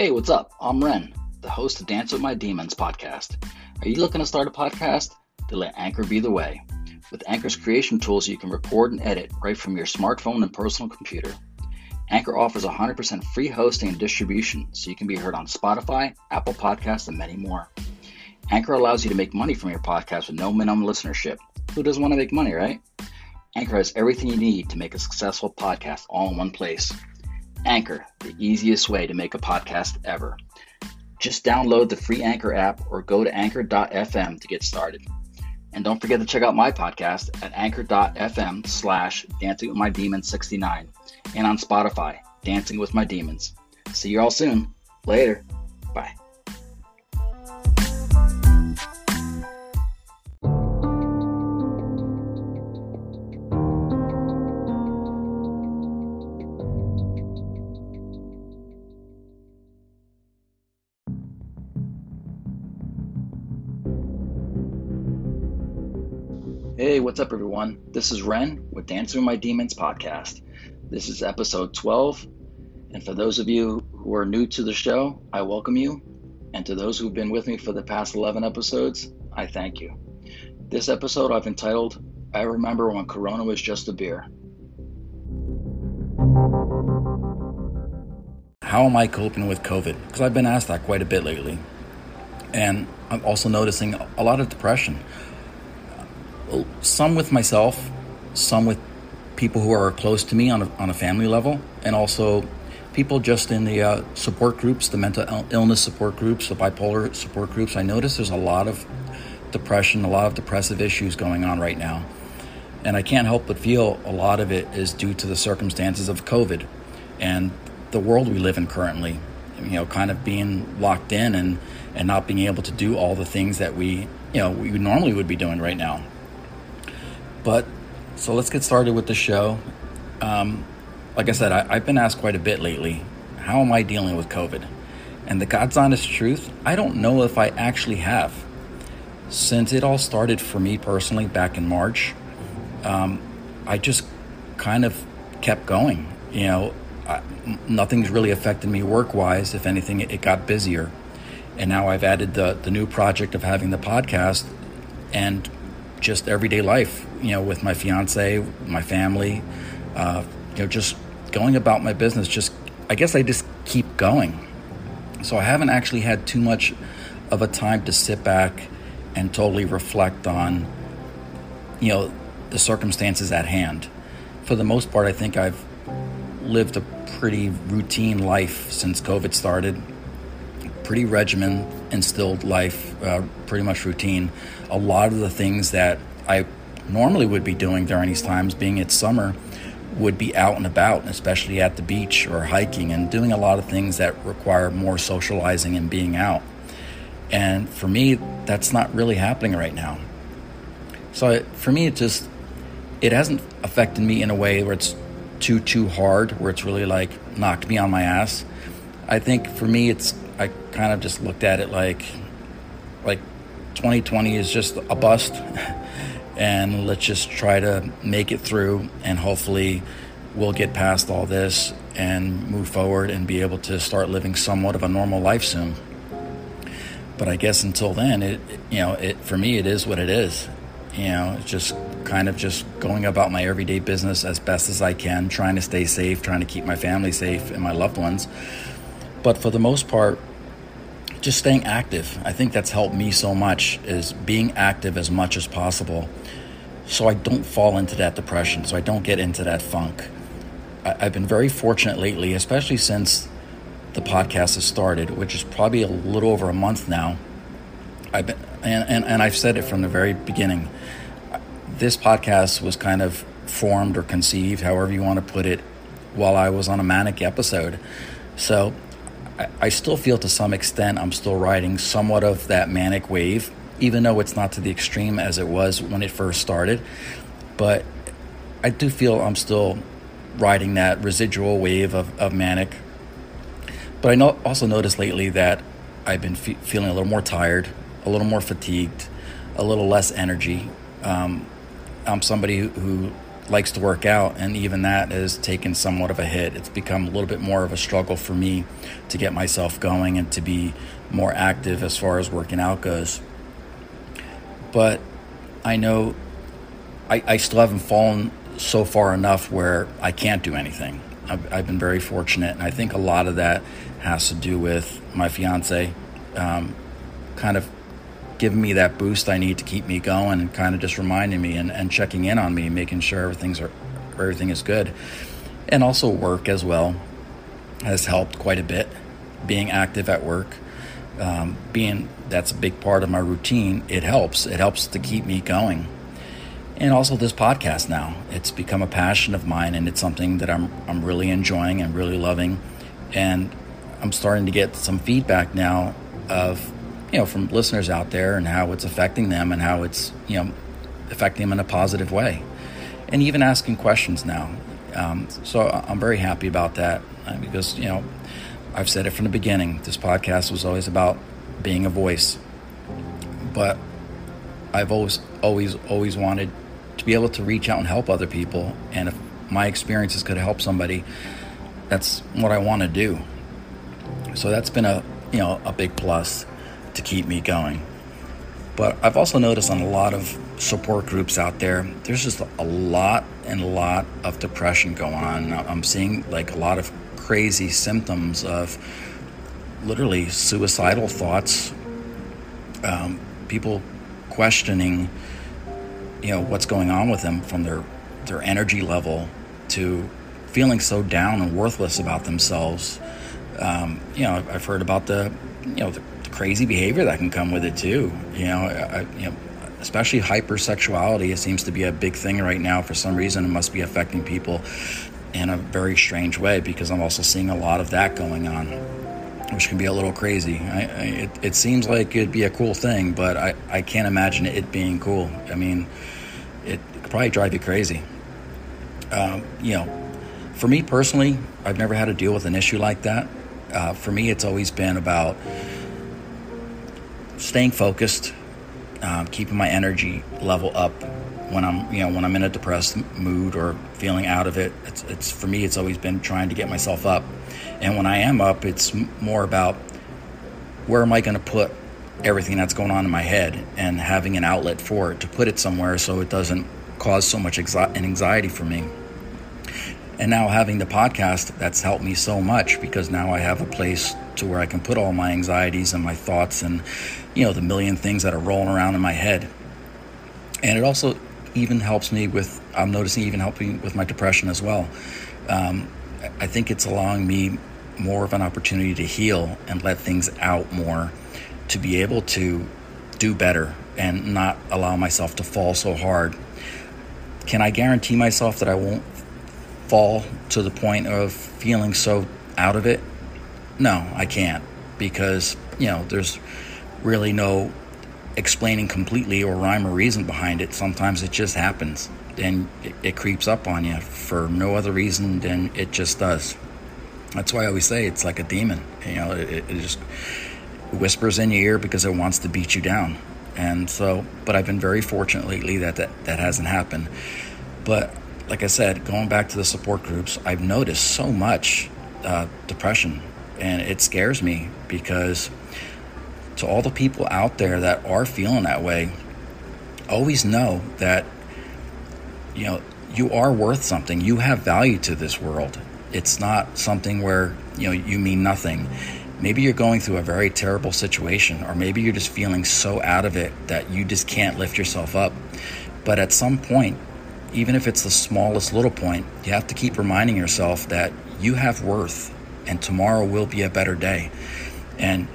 Hey, what's up? I'm Ren, the host of Dance with My Demons podcast. Are you looking to start a podcast? Then let Anchor be the way. With Anchor's creation tools, you can record and edit right from your smartphone and personal computer. Anchor offers 100% free hosting and distribution, so you can be heard on Spotify, Apple Podcasts, and many more. Anchor allows you to make money from your podcast with no minimum listenership. Who doesn't want to make money, right? Anchor has everything you need to make a successful podcast all in one place. Anchor, the easiest way to make a podcast ever. Just download the free Anchor app or go to anchor.fm to get started. And don't forget to check out my podcast at anchor.fm slash dancing with my demons 69 and on Spotify, Dancing with My Demons. See you all soon. Later. Hey, what's up, everyone? This is Ren with Dancing with My Demons podcast. This is episode 12. And for those of you who are new to the show, I welcome you. And to those who've been with me for the past 11 episodes, I thank you. This episode I've entitled, I Remember When Corona Was Just a Beer. How am I coping with COVID? Because I've been asked that quite a bit lately. And I'm also noticing a lot of depression some with myself, some with people who are close to me on a, on a family level, and also people just in the uh, support groups, the mental illness support groups, the bipolar support groups. I notice there's a lot of depression, a lot of depressive issues going on right now. And I can't help but feel a lot of it is due to the circumstances of COVID and the world we live in currently. You know, kind of being locked in and, and not being able to do all the things that we, you know, we normally would be doing right now. But so let's get started with the show. Um, like I said, I, have been asked quite a bit lately how am I dealing with COVID? And the God's honest truth, I don't know if I actually have. Since it all started for me personally back in March, um, I just kind of kept going. You know, I, nothing's really affected me work wise. If anything, it, it got busier. And now I've added the, the new project of having the podcast. And just everyday life, you know, with my fiance, my family, uh, you know, just going about my business. Just, I guess I just keep going. So I haven't actually had too much of a time to sit back and totally reflect on, you know, the circumstances at hand. For the most part, I think I've lived a pretty routine life since COVID started. Pretty regimen instilled life, uh, pretty much routine a lot of the things that I normally would be doing during these times, being it's summer, would be out and about, especially at the beach or hiking and doing a lot of things that require more socializing and being out. And for me, that's not really happening right now. So for me, it just it hasn't affected me in a way where it's too too hard, where it's really like knocked me on my ass. I think for me, it's kind of just looked at it like like 2020 is just a bust, and let's just try to make it through, and hopefully we'll get past all this and move forward and be able to start living somewhat of a normal life soon. But I guess until then, it you know it for me it is what it is. You know, it's just kind of just going about my everyday business as best as I can, trying to stay safe, trying to keep my family safe and my loved ones. But for the most part, just staying active. I think that's helped me so much is being active as much as possible so I don't fall into that depression, so I don't get into that funk. I, have been very fortunate lately, especially since the podcast has started, which is probably a little over a month now. I've been, and, and, and I've said it from the very beginning. This podcast was kind of formed or conceived, however you want to put it, while I was on a manic episode. So I, still feel to some extent I'm still riding somewhat of that manic wave, even though it's not to the extreme as it was when it first started. But I do feel I'm still riding that residual wave of, of manic. But I know, also noticed lately that I've been fe- feeling a little more tired, a little more fatigued, a little less energy. Um, I'm somebody who, who likes to work out, and even that has taken somewhat of a hit. It's become a little bit more of a struggle for me to get myself going and to be more active as far as working out goes. But I know I, I still haven't fallen so far enough where I can't do anything. I've, I've, been very fortunate, and I think a lot of that has to do with my fiance um, kind of giving me that boost I need to keep me going and kind of just reminding me and, and checking in on me, making sure everything's are, everything is good. And also work as well has helped quite a bit. Being active at work, um, being that's a big part of my routine. It helps. It helps to keep me going. And also this podcast now. It's become a passion of mine, and it's something that I'm I'm really enjoying and really loving. And I'm starting to get some feedback now of you know, from listeners out there and how it's affecting them and how it's, you know, affecting them in a positive way. And even asking questions now. Um, so I'm very happy about that uh, because, you know, I've said it from the beginning. This podcast was always about being a voice. But I've always, always, always wanted to be able to reach out and help other people. And if my experiences could help somebody, that's what I want to do. So that's been a, you know, a big plus to keep me going. But I've also noticed on a lot of support groups out there, there's just a lot and a lot of depression going on. I'm seeing like a lot of crazy symptoms of literally suicidal thoughts, um, people questioning, you know, what's going on with them from their their energy level to feeling so down and worthless about themselves. Um, you know, I've heard about the, you know, the crazy behavior that can come with it too. You know, I, you know, especially hypersexuality. It seems to be a big thing right now. For some reason, it must be affecting people in a very strange way because I'm also seeing a lot of that going on, which can be a little crazy. I, I, it, it seems like it'd be a cool thing, but I, I can't imagine it being cool. I mean, it could probably drive you crazy. Um, you know, for me personally, I've never had to deal with an issue like that. Uh, for me, it's always been about staying focused, um, keeping my energy level up when I'm, you know, when I'm in a depressed mood or feeling out of it. It's, it's for me, it's always been trying to get myself up, and when I am up, it's more about where am I going to put everything that's going on in my head and having an outlet for it to put it somewhere so it doesn't cause so much anxiety for me. And now having the podcast, that's helped me so much because now I have a place to where I can put all my anxieties and my thoughts and, you know, the million things that are rolling around in my head. And it also even helps me with, I'm noticing even helping with my depression as well. Um, I think it's allowing me more of an opportunity to heal and let things out more to be able to do better and not allow myself to fall so hard. Can I guarantee myself that I won't fall to the point of feeling so out of it? No, I can't because, you know, there's really no explaining completely or rhyme or reason behind it. Sometimes it just happens and it, it creeps up on you for no other reason than it just does. That's why I always say it's like a demon. You know, it, it just whispers in your ear because it wants to beat you down. And so, but I've been very fortunate lately that that, that hasn't happened. But like I said, going back to the support groups, I've noticed so much uh, depression, and it scares me because to all the people out there that are feeling that way, always know that you know you are worth something. You have value to this world. It's not something where you know you mean nothing. Maybe you're going through a very terrible situation, or maybe you're just feeling so out of it that you just can't lift yourself up. But at some point, even if it's the smallest little point, you have to keep reminding yourself that you have worth and tomorrow will be a better day. And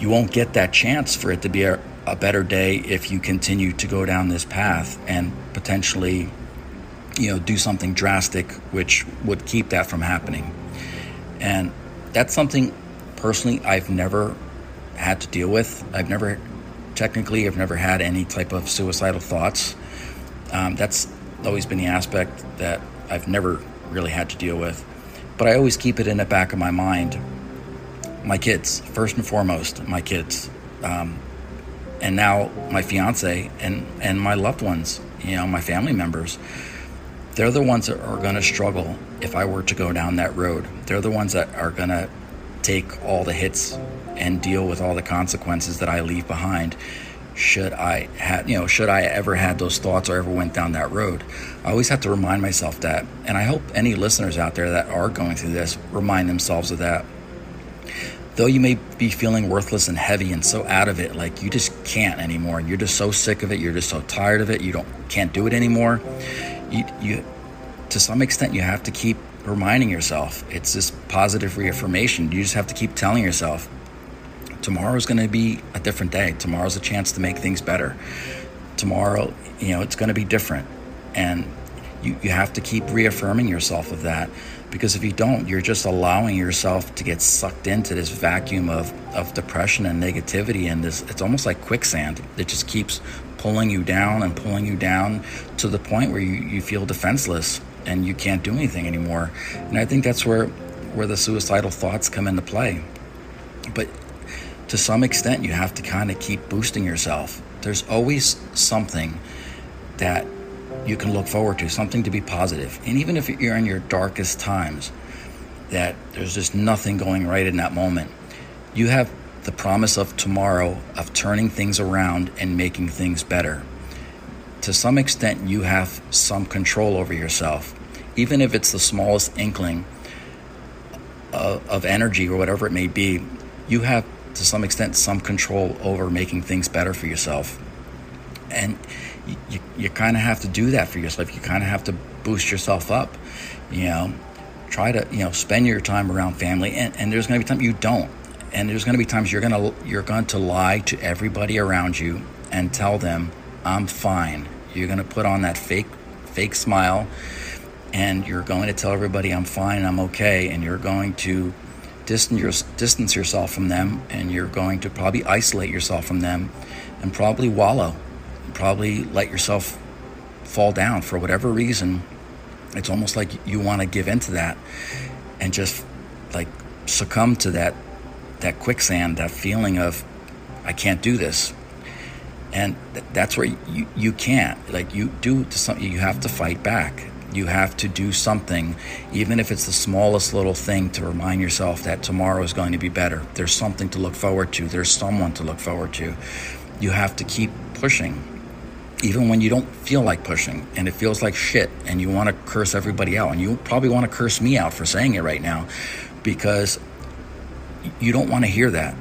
you won't get that chance for it to be a, a better day if you continue to go down this path and potentially you know do something drastic which would keep that from happening and that's something personally i've never had to deal with i've never technically i've never had any type of suicidal thoughts um, that's always been the aspect that I've never really had to deal with. But I always keep it in the back of my mind. My kids, first and foremost, my kids. Um, and now my fiance and, and my loved ones, you know, my family members. They're the ones that are going to struggle if I were to go down that road. They're the ones that are going to take all the hits and deal with all the consequences that I leave behind should I had you know should I ever had those thoughts or ever went down that road. I always have to remind myself that, and I hope any listeners out there that are going through this remind themselves of that. Though you may be feeling worthless and heavy and so out of it, like you just can't anymore, and you're just so sick of it, you're just so tired of it, you don't can't do it anymore. You, you to some extent, you have to keep reminding yourself. It's this positive reaffirmation. You just have to keep telling yourself, tomorrow's going to be a different day. Tomorrow's a chance to make things better. Tomorrow, you know, it's going to be different. And you, you have to keep reaffirming yourself of that because if you don't, you're just allowing yourself to get sucked into this vacuum of, of depression and negativity. And this, it's almost like quicksand. that just keeps pulling you down and pulling you down to the point where you, you feel defenseless and you can't do anything anymore. And I think that's where, where the suicidal thoughts come into play. But to some extent, you have to kind of keep boosting yourself. There's always something that you can look forward to, something to be positive. And even if you're in your darkest times, that there's just nothing going right in that moment, you have the promise of tomorrow of turning things around and making things better. To some extent, you have some control over yourself, even if it's the smallest inkling of, of energy or whatever it may be. You have to some extent some control over making things better for yourself. And you, you, kind of have to do that for yourself. You kind of have to boost yourself up. You know, try to you know spend your time around family, and, and there's going to be times you don't, and there's going to be times you're going to you're going to lie to everybody around you and tell them I'm fine. You're going to put on that fake fake smile, and you're going to tell everybody I'm fine, I'm okay, and you're going to distance, distance yourself from them and you're going to probably isolate yourself from them and probably wallow, probably let yourself fall down for whatever reason. It's almost like you want to give into that and just like succumb to that that quicksand, that feeling of I can't do this. And th- that's where you, you can't. Like you do to something, you have to fight back. You have to do something, even if it's the smallest little thing, to remind yourself that tomorrow is going to be better. There's something to look forward to, there's someone to look forward to. You have to keep pushing, even when you don't feel like pushing and it feels like shit and you want to curse everybody out. And you probably want to curse me out for saying it right now because you don't want to hear that.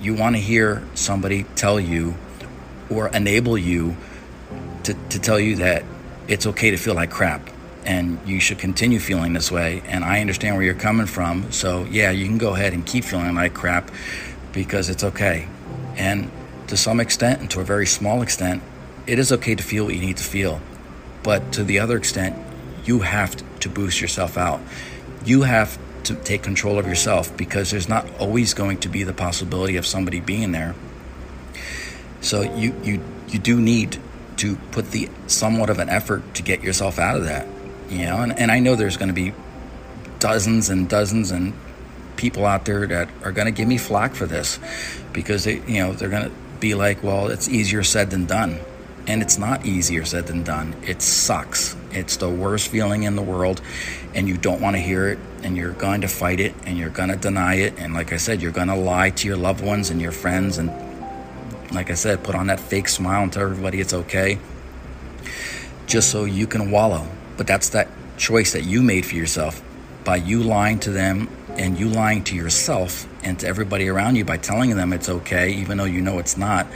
You want to hear somebody tell you or enable you to, to tell you that it's okay to feel like crap and you should continue feeling this way. And I understand where you're coming from. So, yeah, you can go ahead and keep feeling like crap because it's okay. And to some extent, and to a very small extent, it is okay to feel what you need to feel. But to the other extent, you have to boost yourself out. You have to take control of yourself because there's not always going to be the possibility of somebody being there. So you you you do need to put the somewhat of an effort to get yourself out of that. You know, and, and I know there's going to be dozens and dozens and people out there that are going to give me flack for this because they you know they're going to be like, well, it's easier said than done. And it's not easier said than done. It sucks. It's the worst feeling in the world, and you don't want to hear it, and you're going to fight it, and you're going to deny it. And like I said, you're going to lie to your loved ones and your friends, and like I said, put on that fake smile and tell everybody it's okay, just so you can wallow. But that's that choice that you made for yourself by you lying to them and you lying to yourself and to everybody around you by telling them it's okay, even though you know it's not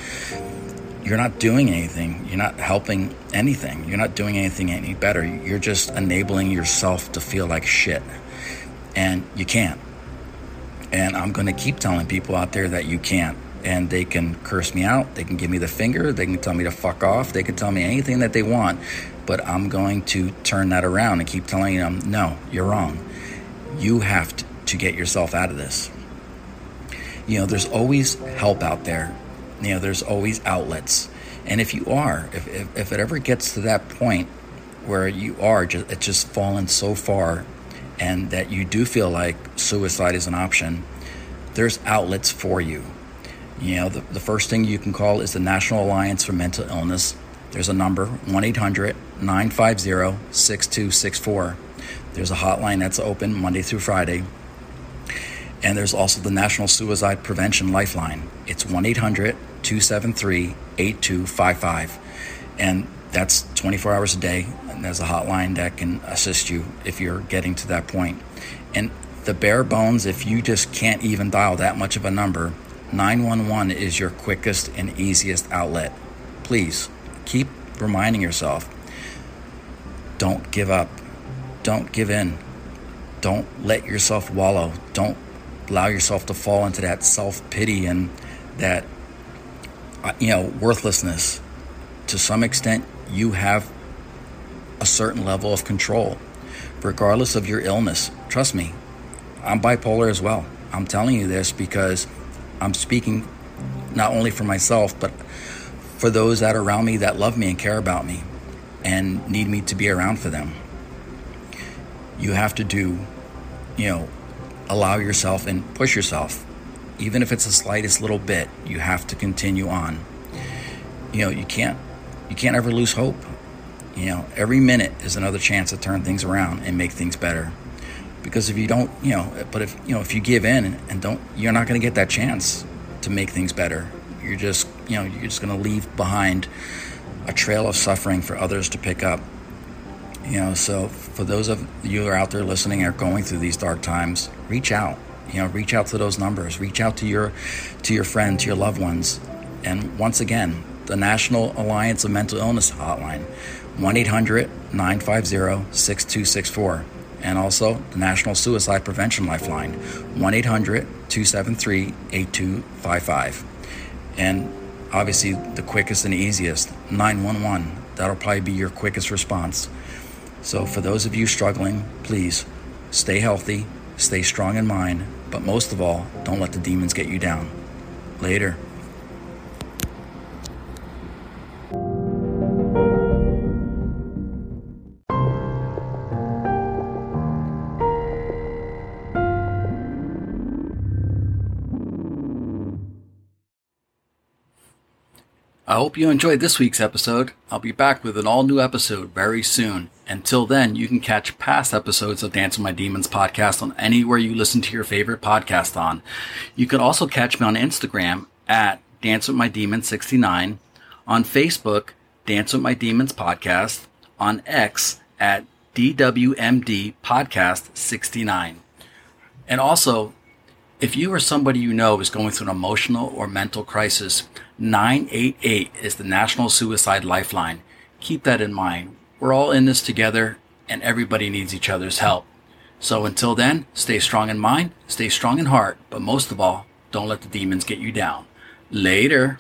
you're not doing anything. You're not helping anything. You're not doing anything any better. You're just enabling yourself to feel like shit. And you can't. And I'm going to keep telling people out there that you can't. And they can curse me out. They can give me the finger. They can tell me to fuck off. They can tell me anything that they want. But I'm going to turn that around and keep telling them, no, you're wrong. You have to, get yourself out of this. You know, there's always help out there. You know there's always outlets. And if you are if, if, if it ever gets to that point where you are just it's just fallen so far and that you do feel like suicide is an option there's outlets for you. You know the, the first thing you can call is the national alliance for mental illness. There's a number 1-800-950-6264 there's a hotline that's open monday through friday and there's also the National Suicide Prevention Lifeline. It's 1 800 273 8255. And that's 24 hours a day. And there's a hotline that can assist you if you're getting to that point. And the bare bones, if you just can't even dial that much of a number, 911 is your quickest and easiest outlet. Please keep reminding yourself don't give up, don't give in, don't let yourself wallow, don't allow yourself to fall into that self pity and that uh, you know worthlessness. To some extent, you have a certain level of control, regardless of your illness. Trust me, I'm bipolar as well. I'm telling you this because I'm speaking not only for myself, but for those that are around me that love me and care about me and need me to be around for them. You have to do, you know, allow yourself and push yourself. Even if it's the slightest little bit, you have to continue on. You know, you can't you can't ever lose hope. You know, every minute is another chance to turn things around and make things better. Because if you don't, you know, but if you know, if you give in and don't, you're not going to get that chance to make things better. You're just, you know, you're just going to leave behind a trail of suffering for others to pick up. You know, so for those of you who are out there listening are going through these dark times, reach out. You know, reach out to those numbers. Reach out to your to your friend, to your loved ones. And once again, the National Alliance of Mental Illness hotline, 1-800-950-6264. And also the National Suicide Prevention Lifeline, 1-800-273-8255. And obviously the quickest and easiest, 911. That'll probably be your quickest response. So, for those of you struggling, please stay healthy, stay strong in mind, but most of all, don't let the demons get you down. Later. I hope you enjoyed this week's episode. I'll be back with an all new episode very soon. Until then, you can catch past episodes of Dance with My Demons podcast on anywhere you listen to your favorite podcast on. You can also catch me on Instagram at Dance with My Demons 69, on Facebook, Dance with My Demons podcast, on X at DWMD podcast 69. And also, if you or somebody you know is going through an emotional or mental crisis, 988 is the National Suicide Lifeline. Keep that in mind. We're all in this together and everybody needs each other's help. So until then, stay strong in mind, stay strong in heart, but most of all, don't let the demons get you down. Later.